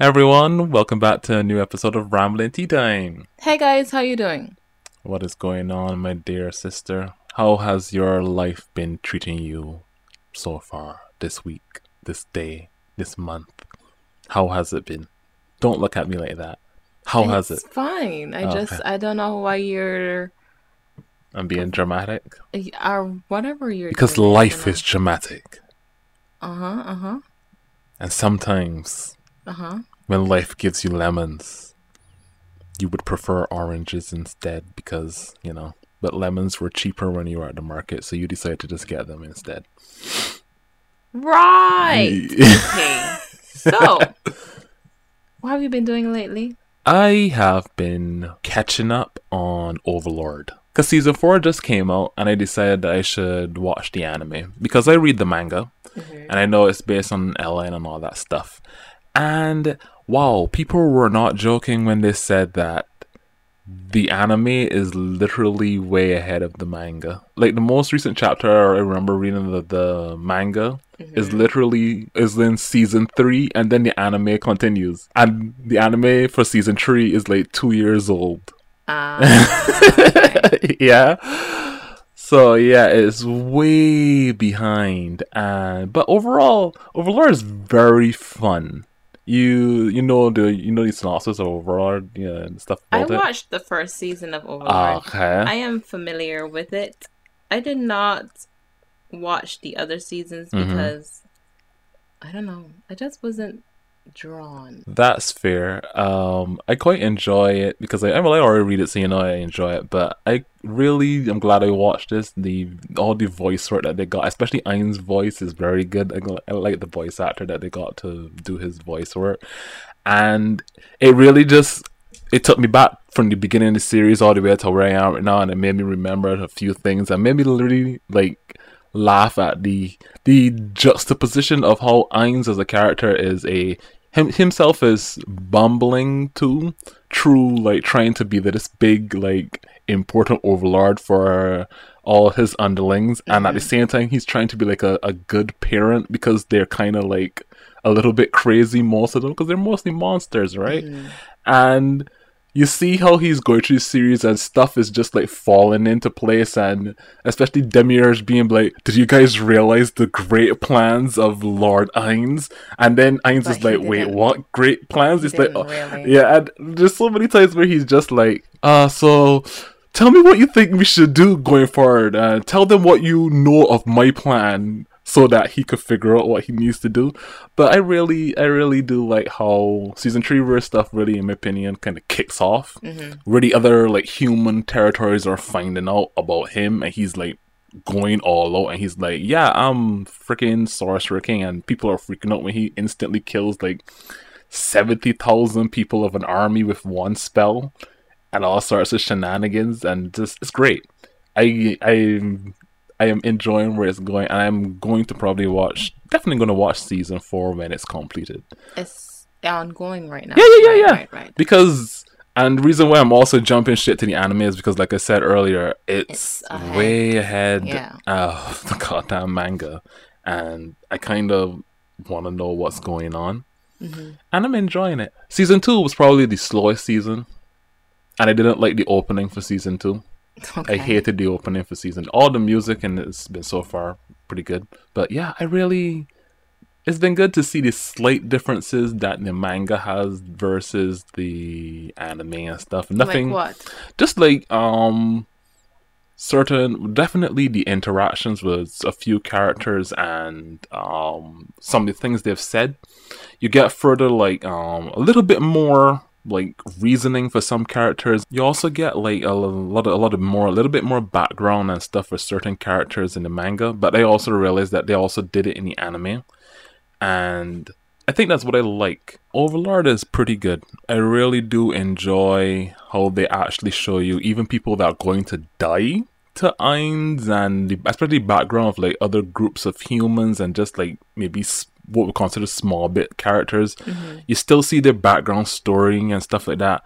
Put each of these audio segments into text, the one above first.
everyone, welcome back to a new episode of Rambling Tea Time. Hey guys, how you doing? What is going on, my dear sister? How has your life been treating you so far this week, this day, this month? How has it been? Don't look at me like that. How has it? It's fine. I Oh, just okay. I don't know why you're I'm being dramatic or whatever you're because doing, life you is dramatic, uh-huh, uh-huh, and sometimes uh-huh. When life gives you lemons, you would prefer oranges instead because, you know, but lemons were cheaper when you were at the market, so you decided to just get them instead. Right. okay. So, what have you been doing lately? I have been catching up on Overlord. Because season 4 just came out, and I decided that I should watch the anime. Because I read the manga, mm-hmm. and I know it's based on LN and all that stuff. And wow, people were not joking when they said that the anime is literally way ahead of the manga. Like the most recent chapter I remember reading the, the manga is literally is in season three and then the anime continues. And the anime for season three is like two years old. Uh, yeah. So yeah, it's way behind, and but overall, Overlord is very fun. You you know the you know the synopsis of Overlord, yeah, and stuff I it. watched the first season of Overlord. Okay. I am familiar with it. I did not watch the other seasons Mhm. because I don't know. I just wasn't drawn. That's fair. Um, I quite enjoy it because I, well, I already read it, so you know I enjoy it. But I really, I'm glad I watched this. The all the voice work that they got, especially Ain's voice, is very good. I, I like the voice actor that they got to do his voice work, and it really just it took me back from the beginning of the series all the way to where I am right now, and it made me remember a few things, and made me literally like laugh at the the juxtaposition of how Ainz as a character is a him himself is bumbling too true like trying to be this big like important overlord for all his underlings and at the mm-hmm. same time he's trying to be like a, a good parent because they're kind of like a little bit crazy most of them because they're mostly monsters right? Mm-hmm. And you see how he's going through series and stuff is just like falling into place and especially Demiurge being like, Did you guys realize the great plans of Lord Ainz? And then Ainz But is like, Wait, what great plans? he It's like oh, really. Yeah, and there's so many times where he's just like, uh, so tell me what you think we should do going forward. Uh, tell them what you know of my plan so that he could figure out what he needs to do. But I really, I really do like how season three verse stuff really, in my opinion, kind of kicks off. Mm-hmm. Where the other like human territories are finding out about him, and he's like going all out, and he's like, "Yeah, I'm freaking Sorcerer King," and people are freaking out when he instantly kills like seventy thousand people of an army with one spell, and all sorts of shenanigans, and just it's great. I I I am enjoying where it's going, and I'm going to probably watch. Definitely going to watch season four when it's completed. It's ongoing right now. Yeah, yeah, yeah, Right, yeah. Right, right. Because and the reason why I'm also jumping shit to the anime is because, like I said earlier, it's, It's ahead. way ahead Yeah. of the goddamn manga, and I kind of want to know what's going on, Mm-hmm. and I'm enjoying it. Season two was probably the slowest season, and I didn't like the opening for season two. Okay. I hated the opening for season. All the music and it's been so far pretty good. But yeah, I really it's been good to see the slight differences that the manga has versus the anime and stuff. Nothing Like what? just like um certain definitely the interactions with a few characters and um some of the things they've said you get further like um a little bit more like reasoning for some characters you also get like a lot of a lot of more a little bit more background and stuff for certain characters in the manga but i also realized that they also did it in the anime and I think that's what I like. Overlord is pretty good. I really do enjoy how they actually show you even people that are going to die to Ainz and the, especially background of like other groups of humans and just like maybe what we consider small bit characters. Mm-hmm. You still see their background story and stuff like that.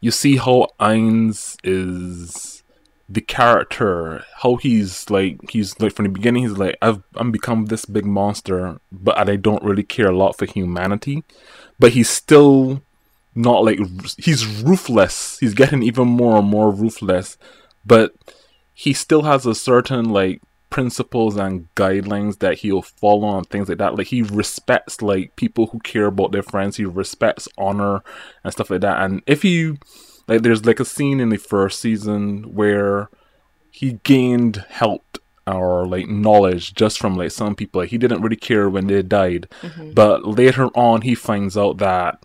You see how Ainz is the character, how he's like he's like from the beginning he's like I've I'm become this big monster, but I don't really care a lot for humanity. but he's still not like he's ruthless. He's getting even more and more ruthless, but he still has a certain like principles and guidelines that he'll follow and things like that. Like he respects like people who care about their friends. He respects honor and stuff like that. And if you like, there's like a scene in the first season where he gained help or like knowledge just from like some people. Like, he didn't really care when they died, Mhm. but later on he finds out that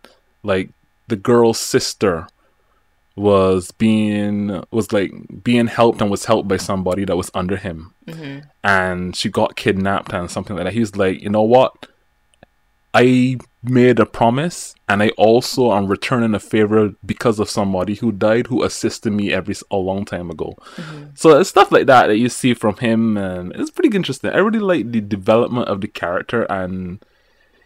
like the girl's sister was being was like being helped and was helped by somebody that was under him Mhm. and she got kidnapped and something like that. He's like, you know what? I made a promise, and I also am returning a favor because of somebody who died who assisted me every a long time ago. Mhm. So it's stuff like that that you see from him, and it's pretty interesting. I really like the development of the character, and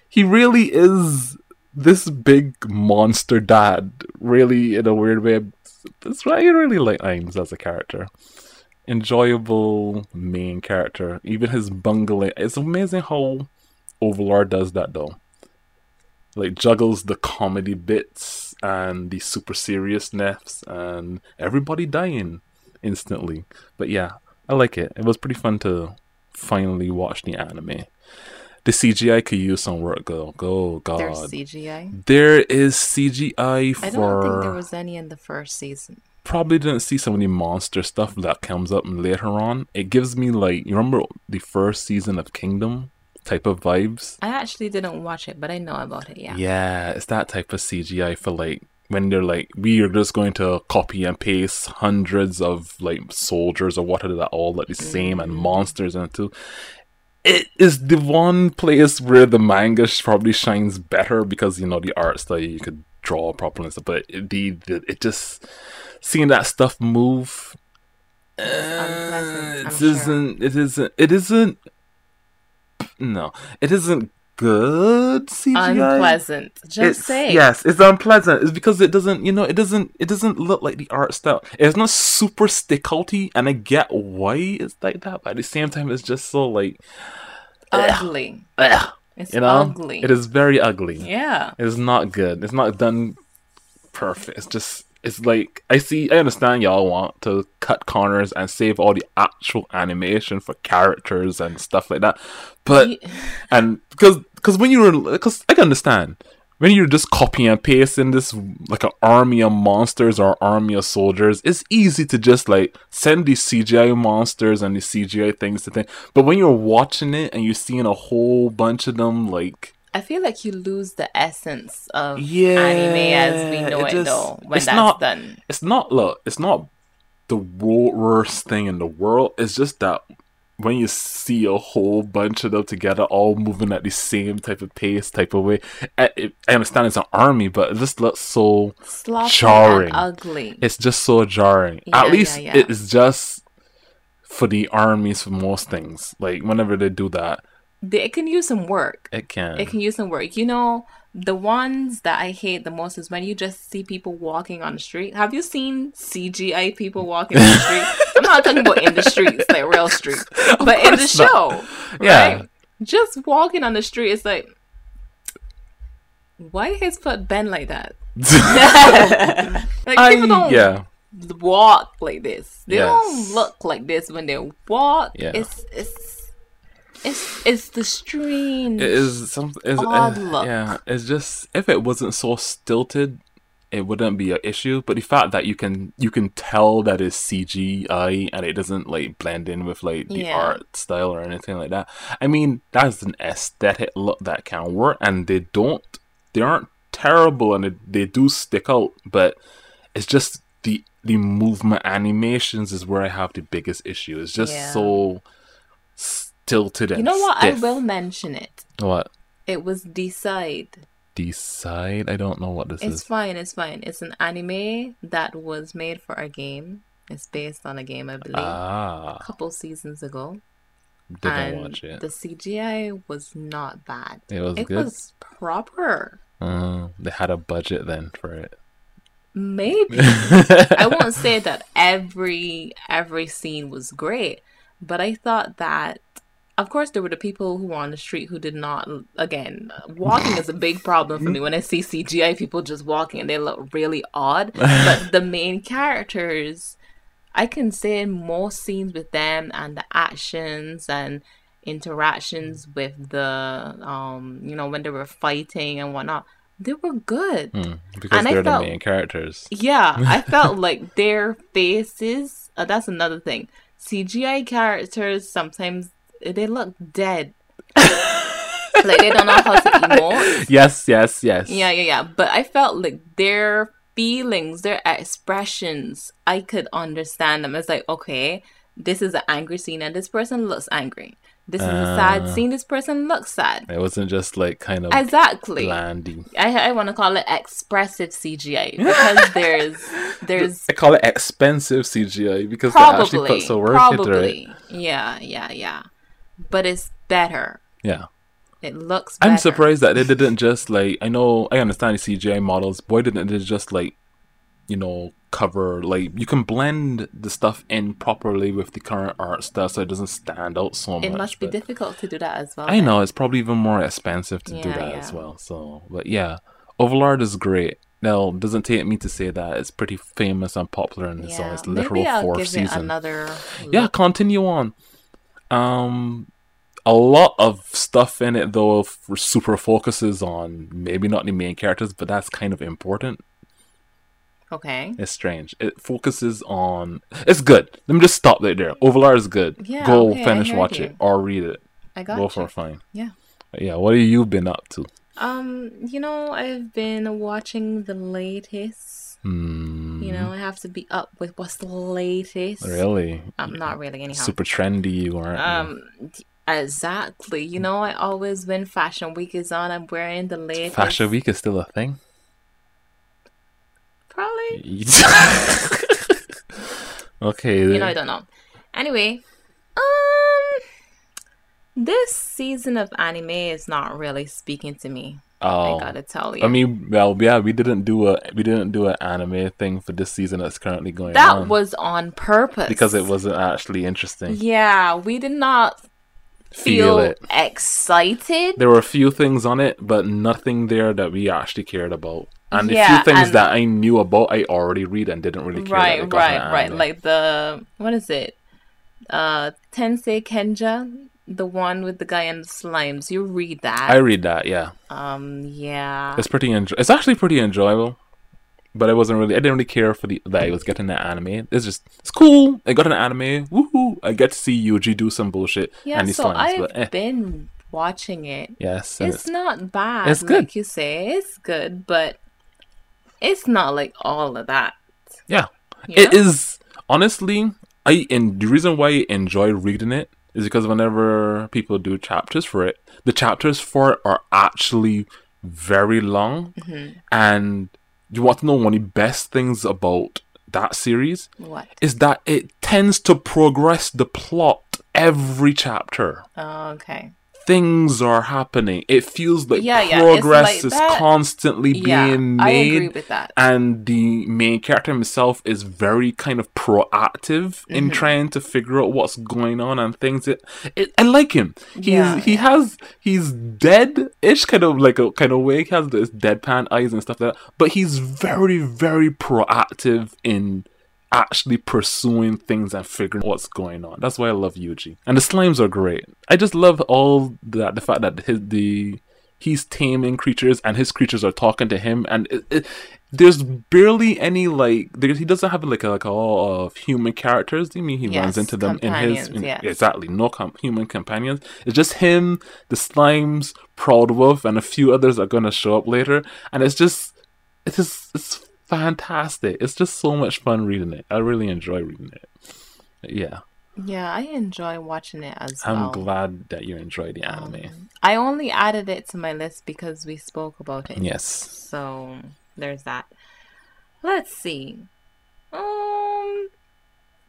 he really is this big monster dad, really in a weird way. That's why I really like Ainz as a character enjoyable main character. Even his bungling. It's amazing how Overlord does that though. Like juggles the comedy bits and the super serious seriousness and everybody dying instantly. But yeah, I like it. It was pretty fun to finally watch the anime. The CGI could use some work though. Go There's CGI. There is CGI for I don't think there was any in the first season. probably didn't see some of the monster stuff that comes up later on. It gives me like you remember the first season of Kingdom type of vibes. I actually didn't watch it, but I know about it. Yeah. Yeah, it's that type of CGI for like when they're like we are just going to copy and paste hundreds of like soldiers or whatever that all like the same and Mm. monsters and too. It is the one place where the manga probably shines better because you know the art style you could draw properly and stuff, but it, the, the it just seeing that stuff move. Uh, it sure. isn't. It isn't. It isn't. No, it isn't good CGI. Unpleasant. Just It's- say. Yes, it's unpleasant. It's because it doesn't, you know, it doesn't, it doesn't look like the art style. It's not super stickalty, and I get why it's like that, but at the same time, it's just so like, Ugly. ugh, It's you know, ugly. it is very ugly. Yeah. It's not good. It's not done perfect. It's just, it's like I see. I understand y'all want to cut corners and save all the actual animation for characters and stuff like that, but and because because when you're because I can understand when you're just copy and pasting this like an army of monsters or army of soldiers, it's easy to just like send these CGI monsters and these CGI things to thing. But when you're watching it and you're seeing a whole bunch of them, like I feel like you lose the essence of Yeah, anime as we know it it, just- though when it's that's not- done. it's not look, it's not the worst thing in the world. It's just that when you see a whole bunch of them together, all moving at the same type of pace, type of way. I, it, I understand it's an army, but it just looks so. Sloppy jarring. ugly. It's just so jarring. Yeah, at least yeah, yeah. it is just for the armies for most things. Like whenever they do that, It can use some work. it can. It can use some work. You know, the ones that I hate the most is when you just see people walking on the street. Have you seen CGI people walking on the street? I'm not talking about in the streets, like real street, but in the not. show. Yeah. Right? Just walking on the street, it's like, why his foot bend like that? like I- people don't yeah. walk like this. They Yes. don't look like this when they walk. Yeah. It's it's it's it's the strange. It is something. It's, odd uh, look. Yeah, it's just if it wasn't so stilted, it wouldn't be an issue. But the fact that you can you can tell that it's CGI and it doesn't like blend in with like the Yeah. art style or anything like that. I mean, that's an aesthetic look that can work, and they don't. They aren't terrible, and they, they do stick out. But it's just the the movement animations is where I have the biggest issue. It's just Yeah. so stilted and You know what? I will mention it. What? It was Decide. Decide? I don't know what this It's is. It's fine. It's fine. It's an anime that was made for a game. It's based on a game, I believe, Ah, a couple seasons ago. didn't and watch it. the CGI was not bad. It was It good. was proper. Uh, they had a budget then for it. Maybe. I won't say that every every scene was great, but I thought that of course, there were the people who were on the street who did not. Again, walking is a big problem for me when I see CGI people just walking and they look really odd. But the main characters, I can say in most scenes with them and the actions and interactions with the, um, you know, when they were fighting and whatnot, they were good. Hmm, because And they're felt- the main characters. Yeah, I felt like their faces. Uh, that's another thing. CGI characters sometimes they look dead. like they don't know how to emote. Yes, yes, yes. Yeah, yeah, yeah. But I felt like their feelings, their expressions, I could understand them. It's like, okay, this is an angry scene and this person looks angry. This is a sad Ah. scene. This person looks sad. It wasn't just like kind of Exactly. blandy. I, I want to call it expressive CGI because there's there's I call it expensive CGI because they actually probably put some work into it. probably yeah yeah yeah, but it's better. Yeah. It looks. Better. I'm surprised that they didn't just like I know I understand the CGI models, why didn't they just like you know cover like you can blend the stuff in properly with the current art stuff so it doesn't stand out so much. It must be difficult to do that as well. I then. know it's probably even more expensive to do that yeah. as well. So, but yeah, Overlord is great. Now, doesn't take me to say that it's pretty famous and popular and it's Yeah, its literal maybe I'll fourth give it season. another. Yeah, continue on. Um, a lot of stuff in it though super focuses on maybe not the main characters, but that's kind of important. Okay. It's strange. It focuses on. It's good. Let me just stop right there. Overlord is good. Yeah, Go okay, finish watch you. it or read it. I got Both you. are fine. Yeah. Yeah, what have you been up to? Um, you know, I've been watching the latest. Hmm. You know, I have to be up with what's the latest. Really? I'm not really anyhow. Super trendy you aren't. Um, exactly. You know, I always when Fashion Week is on, I'm wearing the latest. Fashion Week is still a thing. Probably. okay. You know, I don't know. Anyway, um, this season of anime is not really speaking to me. Oh. I gotta tell you. I mean, well, yeah, we didn't do a we didn't do an anime thing for this season that's currently going that on was on purpose because it wasn't actually interesting. Yeah, we did not Feel feel, it. excited. There were a few things on it, but nothing there that we actually cared about. And the Yeah, few things that I knew about, I already read and didn't really care. Right, right, right. Like the what is it? Uh Tensei Kenja, the one with the guy and the slimes. You read that. I read that, yeah. um yeah. It's pretty. Enjo- it's actually pretty enjoyable, but I wasn't really. I didn't really care for the that I was getting that anime. It's just it's cool. I got an anime. Woohoo! I get to see Yuji do some bullshit Yeah, and the so slimes. I've But eh, been watching it. yes, and It's not bad. it's good. Like you say, it's good, but it's not like all of that. yeah, you it know? is honestly. I and the reason why I enjoy reading it is because whenever people do chapters for it, the chapters for it are actually very long, Mm-hmm. and you want to know one of the best things about that series What? is that it tends to progress the plot every chapter. Oh, okay. Things are happening. It feels like Yeah, yeah, progress like is that. constantly being I made. agree with that. and the main character himself is very kind of proactive Mm-hmm. in trying to figure out what's going on and things. It, it I like him. He's he has he's dead-ish kind of like a kind of way. He has this deadpan eyes and stuff like that. But he's very very proactive in actually pursuing things and figuring out what's going on. That's why I love Yuji. And the slimes are great. I just love all that the fact that his the he's taming creatures and his creatures are talking to him and it, it, there's barely any like there, he doesn't have like a like all of human characters. I mean he runs into them in his in- yes. exactly no com- human companions. It's just him, the slimes, Proud Wolf, and a few others are gonna show up later, and it's just it's just it's fantastic. It's just so much fun reading it. I really enjoy reading it. Yeah, Yeah, I enjoy watching it as well. I'm glad that you enjoy the anime. Um, I only added it to my list because we spoke about it. yes. So there's that. Let's see. Um,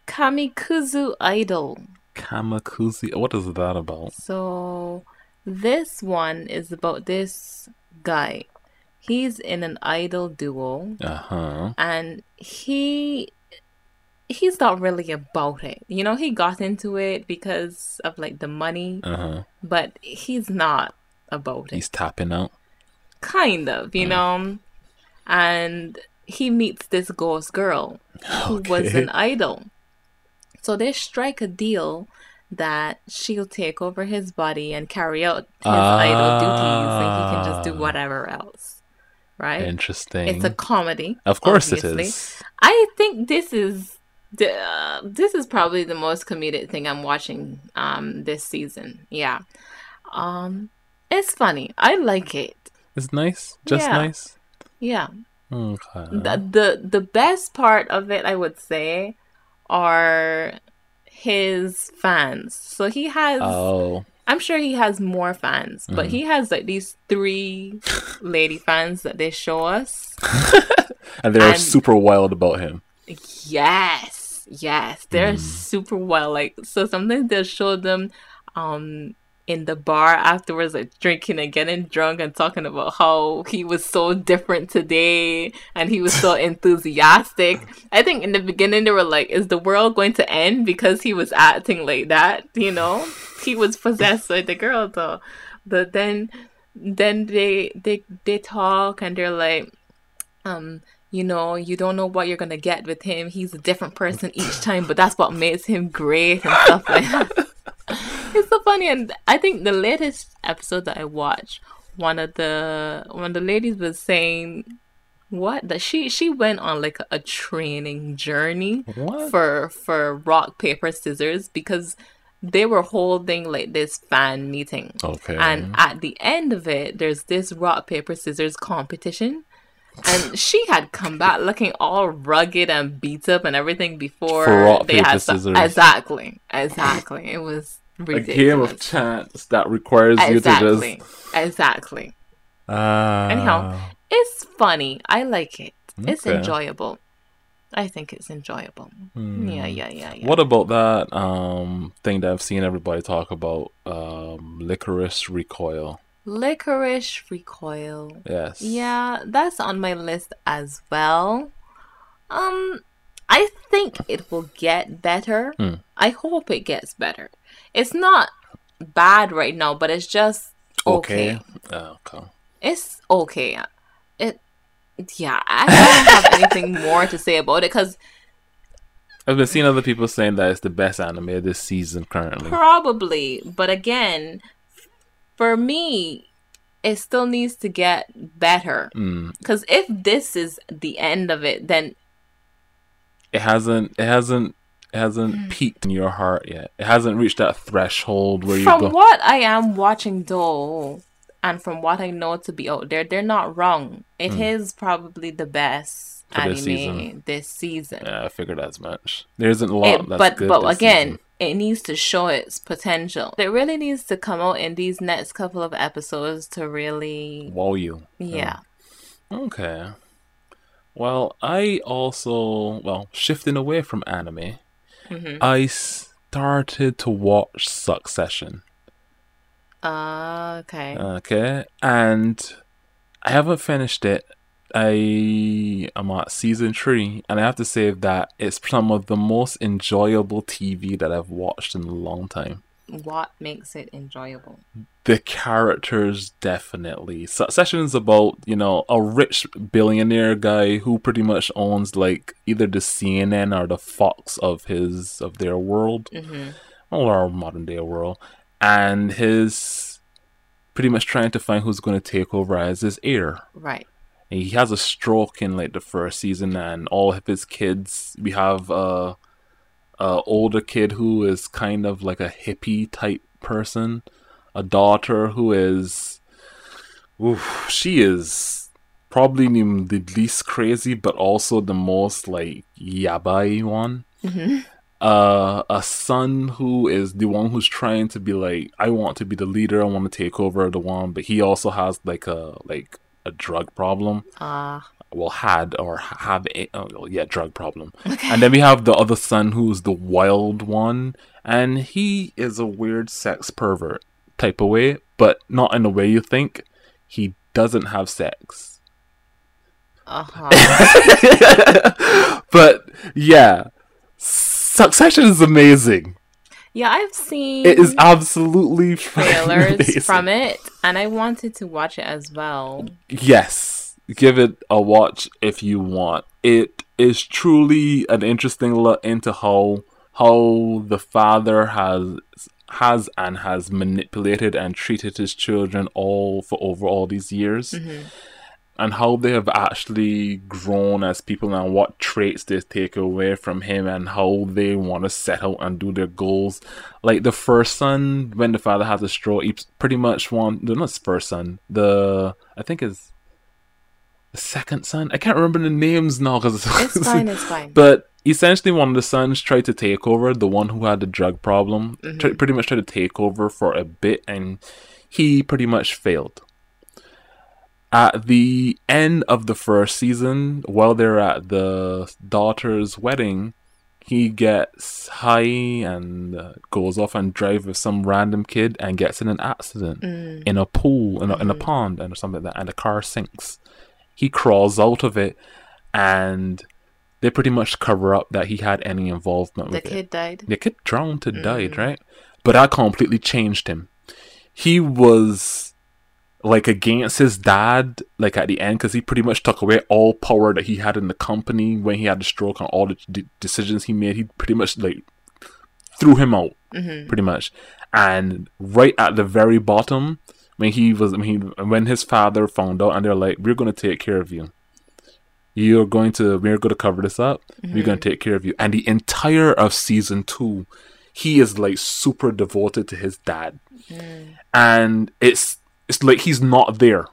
Kamikuzu Idol. Kamikuzu What is that about? So this one is about this guy. He's in an idol duo Uh huh. and he he's not really about it. You know, he got into it because of like the money, Uh huh. but he's not about it. He's tapping out. kind of, you know. And he meets this ghost girl who was an idol. So they strike a deal that she'll take over his body and carry out his idol duties and he can just do Ah. whatever else. Right? Interesting. It's a comedy. of course obviously. it is. I think this is the, uh, this is probably the most comedic thing I'm watching um this season. Yeah. Um it's funny. I like it. It's nice. Just Yeah. nice. Yeah. Okay. the, the the best part of it i would say are his fans so he has oh. I'm sure he has more fans but Mhm. he has like these three lady fans that they show us And they're and- super wild about him. yes yes they're Mm. super wild. like so sometimes they'll show them um in the bar afterwards like drinking and getting drunk and talking about how he was so different today and he was so enthusiastic. I think in the beginning they were like is the world going to end because he was acting like that? You know? He was possessed by the girl though. But then then they they they talk and they're like um you know you don't know what you're gonna get with him. He's a different person each time but that's what makes him great and stuff like that it's so funny and i think the latest episode that i watched one of the one of the ladies was saying what that she she went on like a, a training journey What? for for rock paper scissors because they were holding like this fan meeting Okay. and at the end of it, there's this rock, paper, scissors competition. And she had come back looking all rugged and beat up and everything before For rock, they paper, had scissors. Exactly. Exactly. It was a game of chance that requires you to just. Exactly. Ah. Anyhow. It's funny. I like it. It's enjoyable. I think it's enjoyable. Hmm. Yeah, yeah, yeah, yeah. What about that um thing that I've seen everybody talk about? Um, Lycoris Recoil. Lycoris Recoil. Yes. Yeah, that's on my list as well. Um, I think it will get better. Hmm. I hope it gets better. It's not bad right now, but it's just okay. Okay. Oh, okay. It's okay. It, yeah, I don't have anything more to say about it because I've been seeing other people saying that it's the best anime this season currently. probably, but again, for me, it still needs to get better. Mm. Because if this is the end of it, then It hasn't. It hasn't. It hasn't Hmm. peaked in your heart yet. It hasn't reached that threshold where you from go. what I am watching though, and from what I know to be out there, they're not wrong. It is probably the best Hmm. For anime this season. this season. Yeah, I figured as much. There isn't a lot It- that's but but again, season. it needs to show its potential. It really needs to come out in these next couple of episodes to really, wow you. yeah. Okay. Well, I also well shifting away from anime. Hmm I started to watch Succession. Uh, okay. Okay, and I haven't finished it. I am at season three, and I have to say that it's some of the most enjoyable TV that I've watched in a long time. What makes it enjoyable? The characters definitely. Succession is about you know a rich billionaire guy who pretty much owns like either the CNN or the Fox of his of their world hmm or our modern day world, and his pretty much trying to find who's going to take over as his heir. Right. And he has a stroke in like the first season, and all of his kids. We have a, a older kid who is kind of like a hippie type person, a daughter who is, oof, she is probably the least crazy, but also the most like yabai one. Hmm uh a son who is the one who's trying to be like I want to be the leader, I want to take over the one, but he also has like a like a drug problem. Uh, Well, had or have a oh, yeah drug problem. okay. And then we have the other son who's the wild one, and he is a weird sex pervert type of way, but not in the way you think. He doesn't have sex. uh-huh. but yeah Succession is amazing. Yeah, I've seen It is absolutely trailers amazing. from it, and I wanted to watch it as well. Yes, give it a watch if you want. It is truly an interesting look into how how the father has has and has manipulated and treated his children all for over all these years. Mm-hmm. And how they have actually grown as people and what traits they take away from him and how they want to set out and do their goals. Like the first son, when the father has a stroke, he pretty much want no, not his first son. The I think is the second son. I can't remember the names now because It's fine, it's fine. But essentially, one of the sons tried to take over. The one who had the drug problem, mm-hmm. tri- pretty much tried to take over for a bit, and he pretty much failed. At the end of the first season, while they're at the daughter's wedding, he gets high and uh, goes off and drives with some random kid and gets in an accident mm. in a pool in a, in a mm-hmm. pond and something like that, and the car sinks. He crawls out of it, and they pretty much cover up that he had any involvement the with it. The kid died. The kid drowned and died, mm. right? But that completely changed him. He was like against his dad, like at the end, because he pretty much took away all power that he had in the company when he had the stroke and all the d- decisions he made. He pretty much like threw him out, mm-hmm. pretty much. And right at the very bottom, when he was, when, he, when his father found out, and they're like, "We're going to take care of you." You're going to, we're going to cover this up. We're going to mhm. take care of you. And the entire of season two, he is like super devoted to his dad, mm. and it's it's like he's not there.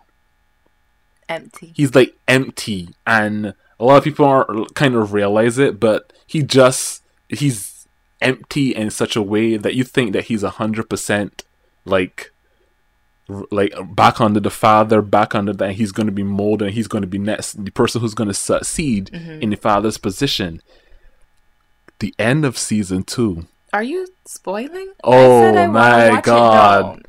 Empty. He's like empty, and a lot of people are kind of realize it, but he just he's empty in such a way that you think that he's a hundred percent like like back under the father, back under that he's going to be molded, he's going to be next the person who's going to succeed mm-hmm. in the father's position. The end of season two. Are you spoiling? Oh I I my it, God.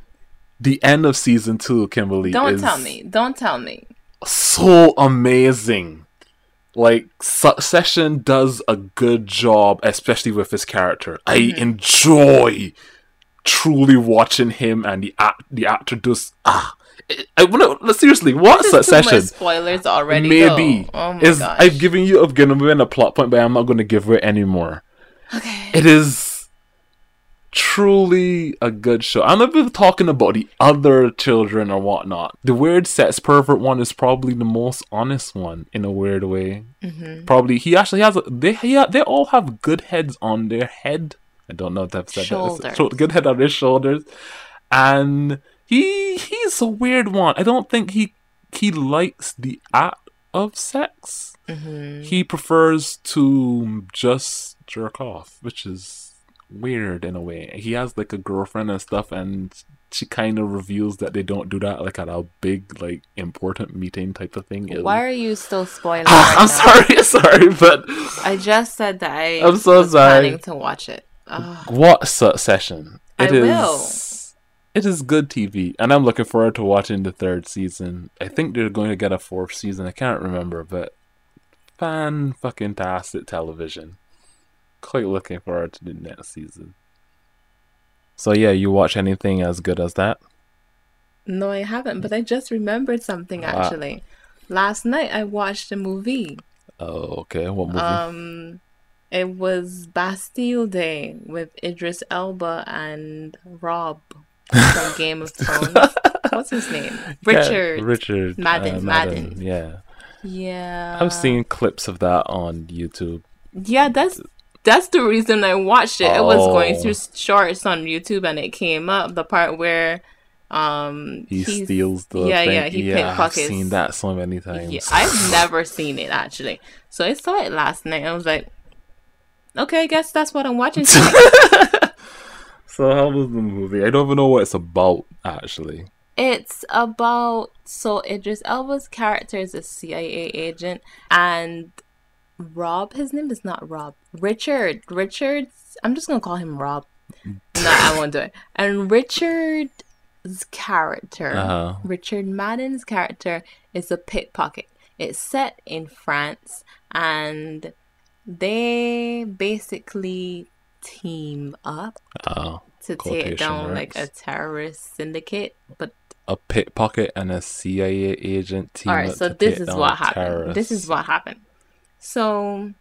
The end of season two, Kimberly. Don't is tell me. Don't tell me. So amazing. Like Succession does a good job, especially with his character. I mm-hmm. enjoy truly watching him and the act the actor does ah I- I wanna seriously what This is too much Succession spoilers already. maybe. Oh my is gosh. I've given you I've given away a plot point but I'm not gonna give away anymore. Okay. It is truly a good show. I'm not even talking about the other children or whatnot. The weird sex pervert one is probably the most honest one in a weird way. Mm-hmm. Probably he actually has a, they he, they all have good heads on their head. I don't know if I've said Shoulders. that. Good head on his shoulders, and he he's a weird one. I don't think he he likes the act of sex. Mm-hmm. He prefers to just jerk off, which is weird in a way. He has like a girlfriend and stuff, and she kind of reveals that they don't do that like at a big, like important meeting type of thing. Why are you still spoiling? Ah, right I'm now? sorry, sorry, but I just said that I I'm so was sorry. planning to watch it. What succession? I It is. will. It is good TV, and I'm looking forward to watching the third season. I think they're going to get a fourth season. I can't remember, but fan fucking tastic television. Quite looking forward to the next season. So yeah, you watch anything as good as that? No, I haven't, but I just remembered something Ah. actually. Last night I watched a movie. Oh, okay. What movie? Um, it was Bastille Day with Idris Elba and Rob from Game of Thrones. What's his name? Yeah, Richard. Richard Madden, uh, Madden. Yeah, Yeah. I've seen clips of that on YouTube. Yeah, that's that's the reason I watched it. It was going Oh. through shorts on YouTube and it came up the part where um He steals the yeah, thing. yeah, he yeah, I've seen that so many times. Yeah, I've never seen it actually. So I saw it last night. I was like, okay, I guess that's what I'm watching. So how was the movie? I don't even know what it's about actually. it's about so Idris Elba's character is a CIA agent, and Rob, his name is not Rob, Richard. Richard's. I'm just gonna call him Rob. no, I won't do it. And Richard's character, Uh-huh. Richard Madden's character, is a pickpocket. It's set in France, and they basically team up Oh, to take down like a terrorist syndicate. But a pickpocket and a CIA agent team. all right, up so to this is what happened. This is what happened. So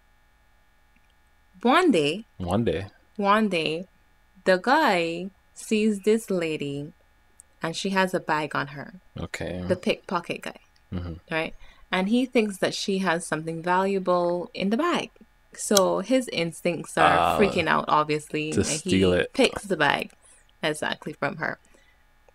one day, One day. one day, the guy sees this lady, and she has a bag on her. Okay. The pickpocket guy, Mhm. right? And he thinks that she has something valuable in the bag. So his instincts are Ah, freaking out, obviously, to and steal he it. picks the bag exactly from her.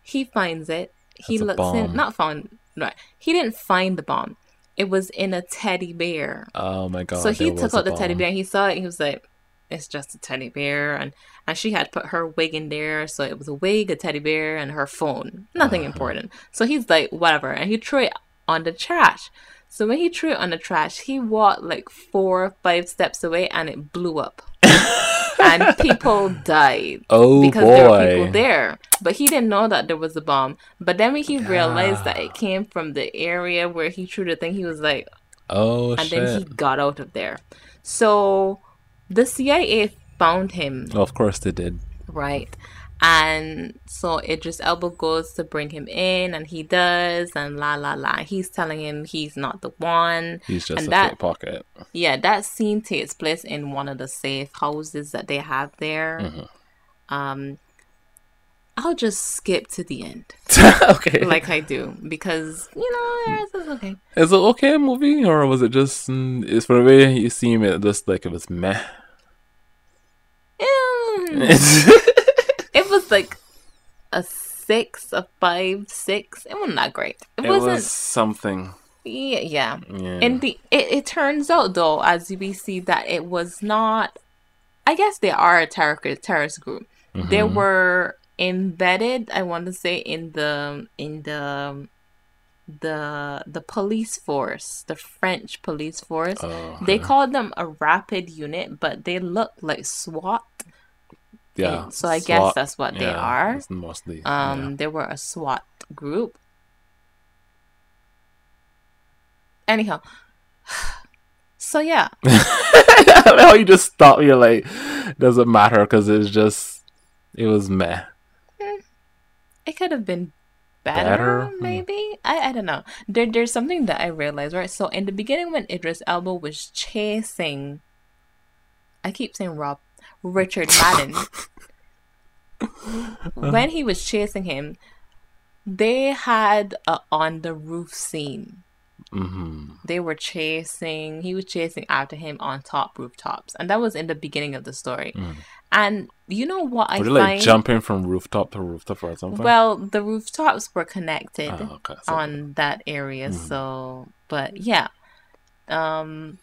He finds it. He a looks in, not found, right? He didn't find the bomb. It was in a teddy bear. Oh my god. so he took out the teddy bear. and He saw it. He was like, "It's just a teddy bear," and and she had put her wig in there, so it was a wig, a teddy bear, and her phone. Nothing Uh-huh. important. So he's like, "Whatever," and he threw it on the trash. So when he threw it on the trash, he walked like four or five steps away, and it blew up, and people died Oh because there were people there. But he didn't know that there was a bomb. But then when he realized that it came from the area where he threw the thing, he was like, Oh and shit. then he got out of there. So the CIA found him, Well, of course they did. right? And so Idris Elba goes to bring him in, and he does, and la la la. He's telling him he's not the one. He's just And a that- pickpocket. Yeah, that scene takes place in one of the safe houses that they have there. Mm-hmm. Um, I'll just skip to the end, okay. like I do, because you know it's it's okay. Is it okay movie or was it just? Mm, is for the way you seem it just like it was meh. Mm. it It was like a six, a five, six. It wasn't that great. It, wasn't. was something. Yeah, yeah. Yeah. And the it, it turns out though, as we see, that it was not. I guess they are a terror, terrorist group. They Mhm. were embedded. I want to say in the in the the the police force, the French police force. Oh, They okay. called them a rapid unit, but they look like SWAT. Yeah. so I guess that's what they are. mostly. Um, they were a SWAT group. Anyhow, so yeah, yeah. How you just stop? You're like, doesn't matter because it's just, it was meh. it could have been better, Better? Hmm. maybe. I, I don't know. There, there's something that I realized, right? So in the beginning, when Idris Elba was chasing, I keep saying Rob, Richard Madden. when he was chasing him, they had a on the roof scene. hmm they were chasing he was chasing after him on top rooftops and that was in the beginning of the story and you know what i Were they like find jumping from rooftop to rooftop or something? well the rooftops were connected Oh, okay. So- on that area Mhm. so but yeah um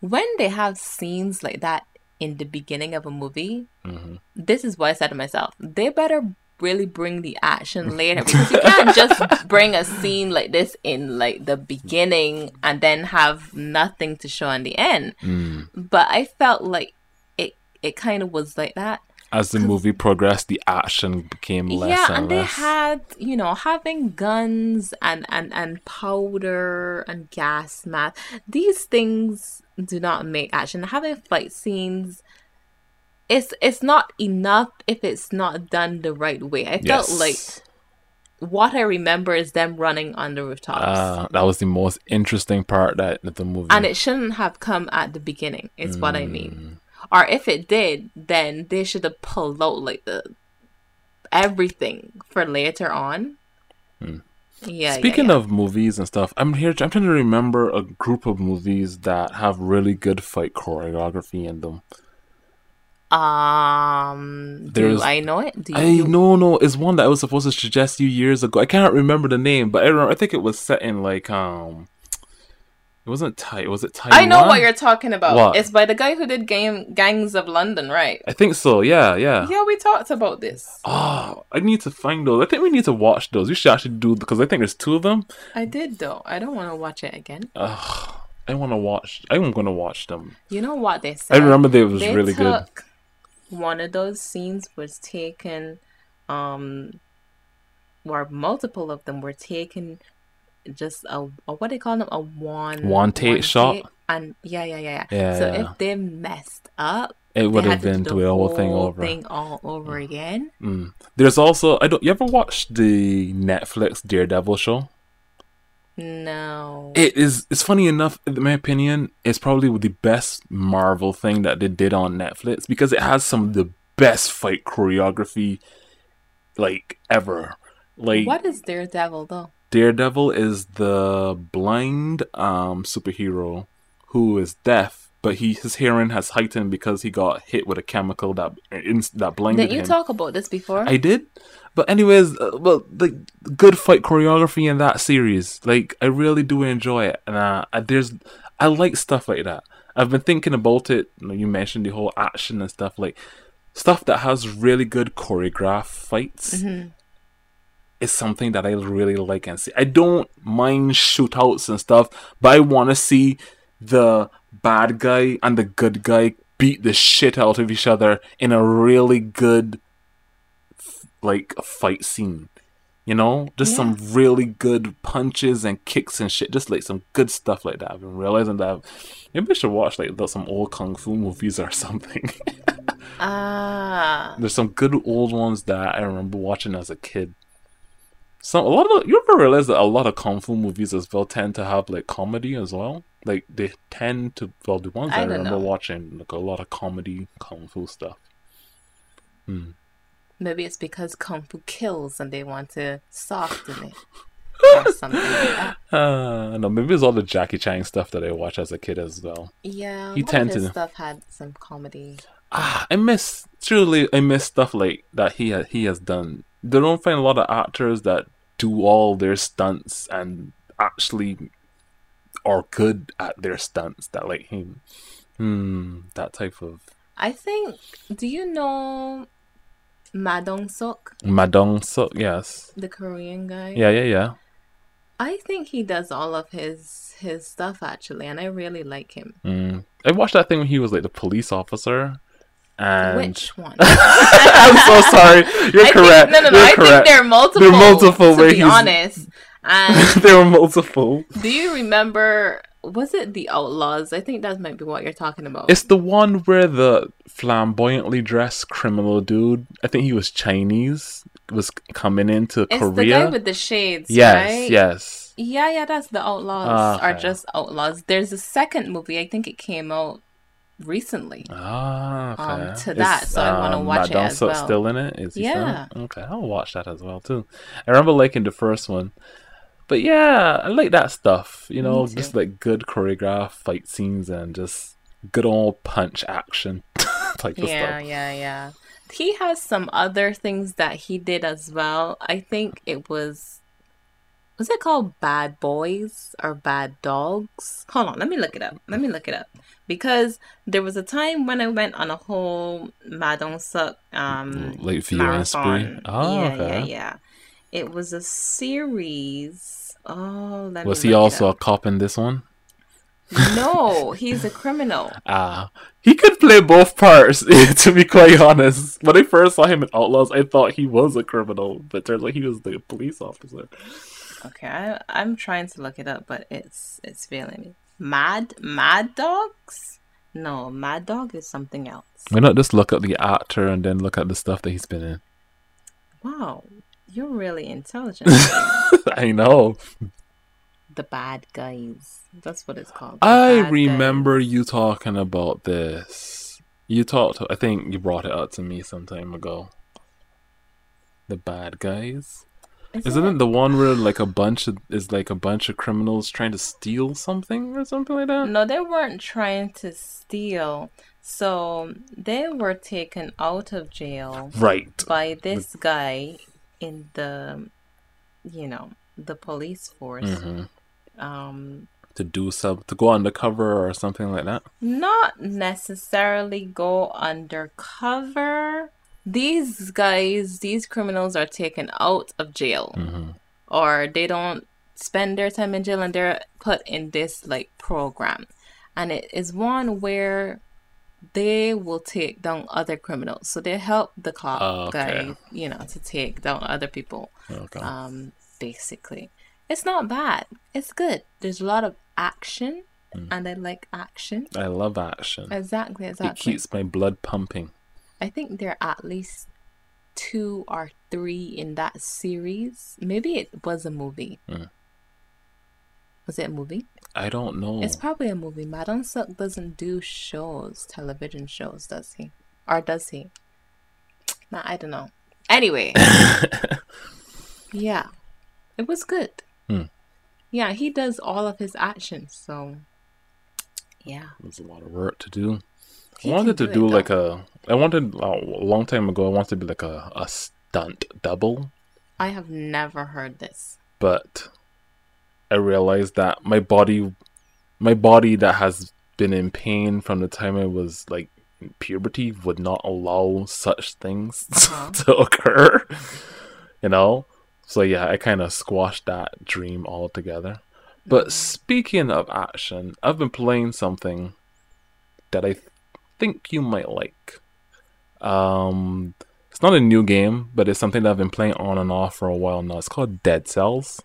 when they have scenes like that in the beginning of a movie Mhm. this is what i said to myself they better really bring the action later because you can't just bring a scene like this in like the beginning and then have nothing to show in the end Mm. but i felt like it it kind of was like that As the movie progressed, the action became less yeah and, and they less. had you know having guns and and and powder and gas mask these things do not make action having fight scenes it's it's not enough if it's not done the right way i felt Yes. like what i remember is them running on the rooftops Ah, that was the most interesting part that that the movie. and it shouldn't have come at the beginning is what i Mm. mean or if it did then they should have pulled out like the everything for later on Hmm. Yeah Speaking yeah, of movies and stuff, I'm here. I'm trying to remember a group of movies that have really good fight choreography in them. um There's- do i know it do I you no no it's one that I was supposed to suggest you years ago. I can't remember the name, but I remember, I think it was set in like um, it wasn't Tai. Was it Taiwan? I know what you're talking about. What? It's by the guy who did Gang Gangs of London, right? I think so. Yeah, yeah. Yeah, we talked about this. Oh, I need to find those. I think we need to watch those. We should actually do because I think there's two of them. I did though. I don't want to watch it again. Ugh, I want to watch. I'm going to watch them. You know what they said? I remember they was they really good. one of those scenes was taken, um, or multiple of them were taken just a, a what they call them a one One take shot? and yeah, yeah, yeah, yeah. Yeah, so yeah. if they messed up, It would have been do the whole thing over. thing all over again. Mm. There's also I don't. You ever watch the Netflix Daredevil show? No, It is. It's funny enough. In my opinion, it's probably the best Marvel thing that they did on Netflix because it has some of the best fight choreography, like ever. Like what is Daredevil though? Daredevil is the blind um superhero who is deaf, but he his hearing has heightened because he got hit with a chemical that in, that blinded him. Didn't you him. talk about this before? I did, but anyways, uh, well, the good fight choreography in that series, like I really do enjoy it, and uh, I- there's I like stuff like that. I've been thinking about it. You, know, you mentioned the whole action and stuff, like stuff that has really good choreographed fights. Mhm. Is something that I really like and see. I don't mind shootouts and stuff, but I want to see the bad guy and the good guy beat the shit out of each other in a really good like a fight scene. You know, just some really good punches and kicks and shit. Just like some good stuff like that. I've been realizing that maybe I should watch like some old kung fu movies or something. Ah, There's some good old ones that I remember watching as a kid. Some a lot of you ever realize that a lot of kung fu movies as well tend to have like comedy as well. Like they tend to well the ones I I, remember know. watching like a lot of comedy kung fu stuff. Hmm. maybe it's because Kung Fu kills and they want to soften it or something like that. Uh, no, maybe it's all the Jackie Chan stuff that I watched as a kid as well. Yeah, He tend his to- stuff had some comedy. Ah, I miss truly. I miss stuff like that he ha- he has done. They don't find a lot of actors that do all their stunts and actually are good at their stunts. That like him, hmm, that type of I think. Do you know Ma Dong-seok, Madong. So yes, the Korean guy? yeah, yeah, yeah. I think he does all of his his stuff actually, and I really like him. Mm. I watched that thing when he was like the police officer. And Which one? I'm so sorry. You're I correct. Think, no, no, no. I think there are multiple. multiple To be honest, and there were multiple. do you remember? Was it the Outlaws? I think that might be what you're talking about. It's the one where the flamboyantly dressed criminal dude, I think he was Chinese, was coming into It's the Korea. guy with the shades, yes, right? yes. Yeah, yeah, that's the Outlaws. Ah, Are just Outlaws. There's a second movie. I think it came out recently. Ah, okay. Um, to that, Is, so I wanna um, watch it as well. still in it? Is he still Yeah. it? Okay, I'll watch that as well too. I remember liking the first one. But yeah, I like that stuff. You know, just like good choreographed fight scenes and just good old punch action type of Yeah, yeah, yeah. He has some other things that he did as well. I think it was was it called Bad Boys or Bad Dogs? Hold on, let me look it up. Let me look it up. Because there was a time when I went on a whole Ma Dong-seok um viewing spree. marathon. Oh, yeah, okay. yeah, yeah. It was a series. Oh, let Was he also a cop in this one? No, he's a criminal. Ah, he could play both parts. to be quite honest, when I first saw him in Outlaws, I thought he was a criminal, but turns out he was the police officer. Okay, I, I'm trying to look it up, but it's it's failing me. Mad Mad Dogs? No, Mad Dog is something else. Why not just look at the actor and then look at the stuff that he's been in? Wow, you're really intelligent. I know. the Bad Guys. That's what it's called. The I Bad Guys. remember you talking about this. You talked. I think you brought it up to me some time ago. The bad guys. Is Isn't it? it the one where like a bunch of is like a bunch of criminals trying to steal something or something like that? No, they weren't trying to steal. So they were taken out of jail Right. by this guy in the, you know, the police force. hmm Um, To do some to go undercover or something like that. not necessarily go undercover. These guys, these criminals are taken out of jail hmm or they don't spend their time in jail and they're put in this like program. And it is one where they will take down other criminals. So they help the cop Oh, okay. guy, you know, to take down other people Okay. um, basically. It's not bad. It's good. There's a lot of action, Mm. and I like action. I love action. Exactly, exactly. It keeps my blood pumping. I think there are at least two or three in that series. Maybe it was a movie. Mm. Was it a movie? I don't know. It's probably a movie. Ma Dong-seok doesn't do shows, television shows, does he? Or does he? Nah, I don't know. Anyway, yeah, it was good. Hmm. Yeah, he does all of his actions, so yeah. There's a lot of work to do. I wanted to do do like though. a. I wanted a long time ago. I wanted to be like a, a stunt double, I have never heard this. but I realized that my body, my body that has been in pain from the time I was like in puberty would not allow such things Uh-huh. to occur. You know, so yeah, I kind of squashed that dream altogether. But Mm. speaking of action, I've been playing something that I think you might like. Um, it's not a new game, but it's something that I've been playing on and off for a while now. It's called Dead Cells.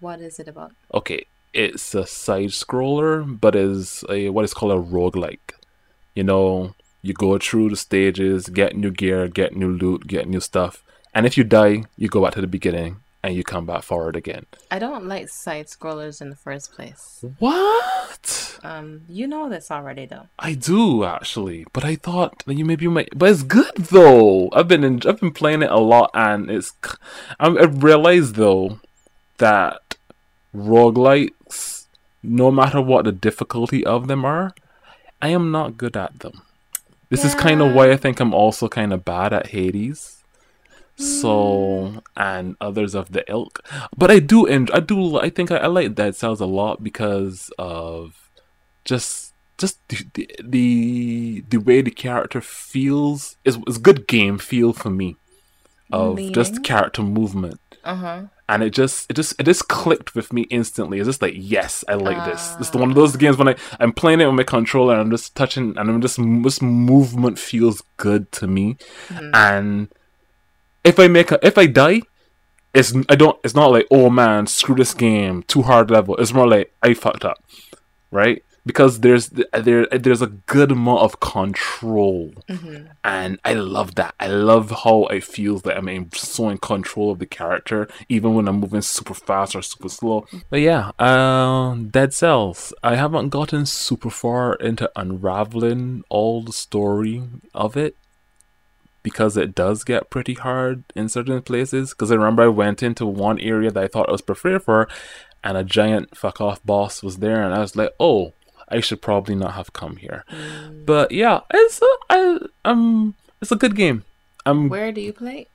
What is it about? Okay, it's a side scroller, but is a what is called a roguelike. You know, you go through the stages, get new gear, get new loot, get new stuff, and if you die, you go back to the beginning and you come back forward again. I don't like side scrollers in the first place. What? Um, you know this already though. I do actually, but I thought that you maybe you might. But it's good though. I've been in, I've been playing it a lot, and it's. I, I realized though that roguelikes, no matter what the difficulty of them are, I am not good at them. This is kind of why I think I'm also kind of bad at Hades. So and others of the ilk, but I do and I do I think I, I like Dead Cells a lot because of just just the, the the way the character feels is is good game feel for me of just character movement. Uh huh. and it just it just it just clicked with me instantly. It's just like yes i like this. It's one of those games when i i'm playing it with my controller and i'm just touching and i'm just this movement feels good to me. Mhm. and if i make a if i die it's i don't it's not like oh man screw this game too hard level it's more like i fucked up right because there's there there's a good amount of control hmm and I love that. I love how it feels that I'm so in control of the character, even when I'm moving super fast or super slow. But yeah, uh, Dead Cells. I haven't gotten super far into unraveling all the story of it because it does get pretty hard in certain places. Because I remember I went into one area that I thought I was prepared for, and a giant fuck off boss was there, and I was like, oh. I should probably not have come here. But yeah, it's a, I, um, it's a good game. Um, where, Where do you play?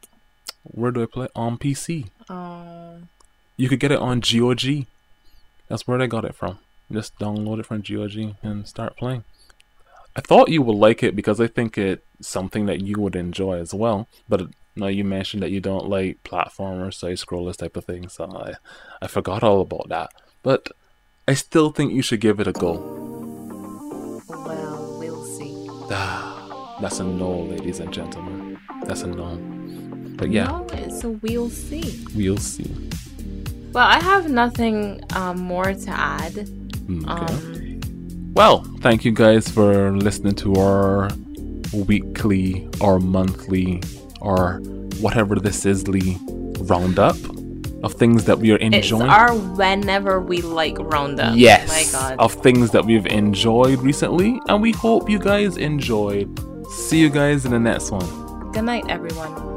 Where do I play on PC? Um, You could get it on GOG. That's where I got it from. Just download it from GOG and start playing. I thought you would like it because I think it's something that you would enjoy as well. But now you mentioned that you don't like platformers, side scrollers type of things, so I, I forgot all about that. But I still think you should give it a go. well, we'll see. Ah, that's a no, ladies and gentlemen. That's a no. But yeah, No, it's a we'll see. we'll see. Well, I have nothing um, more to add. Mm, Okay. Um, well, thank you guys for listening to our weekly or monthly or whatever this is, Lee, roundup of things that we are enjoying. it's our whenever we like roundup. yes, My God. of things that we've enjoyed recently, and we hope you guys enjoyed. See you guys in the next one. Good night, everyone.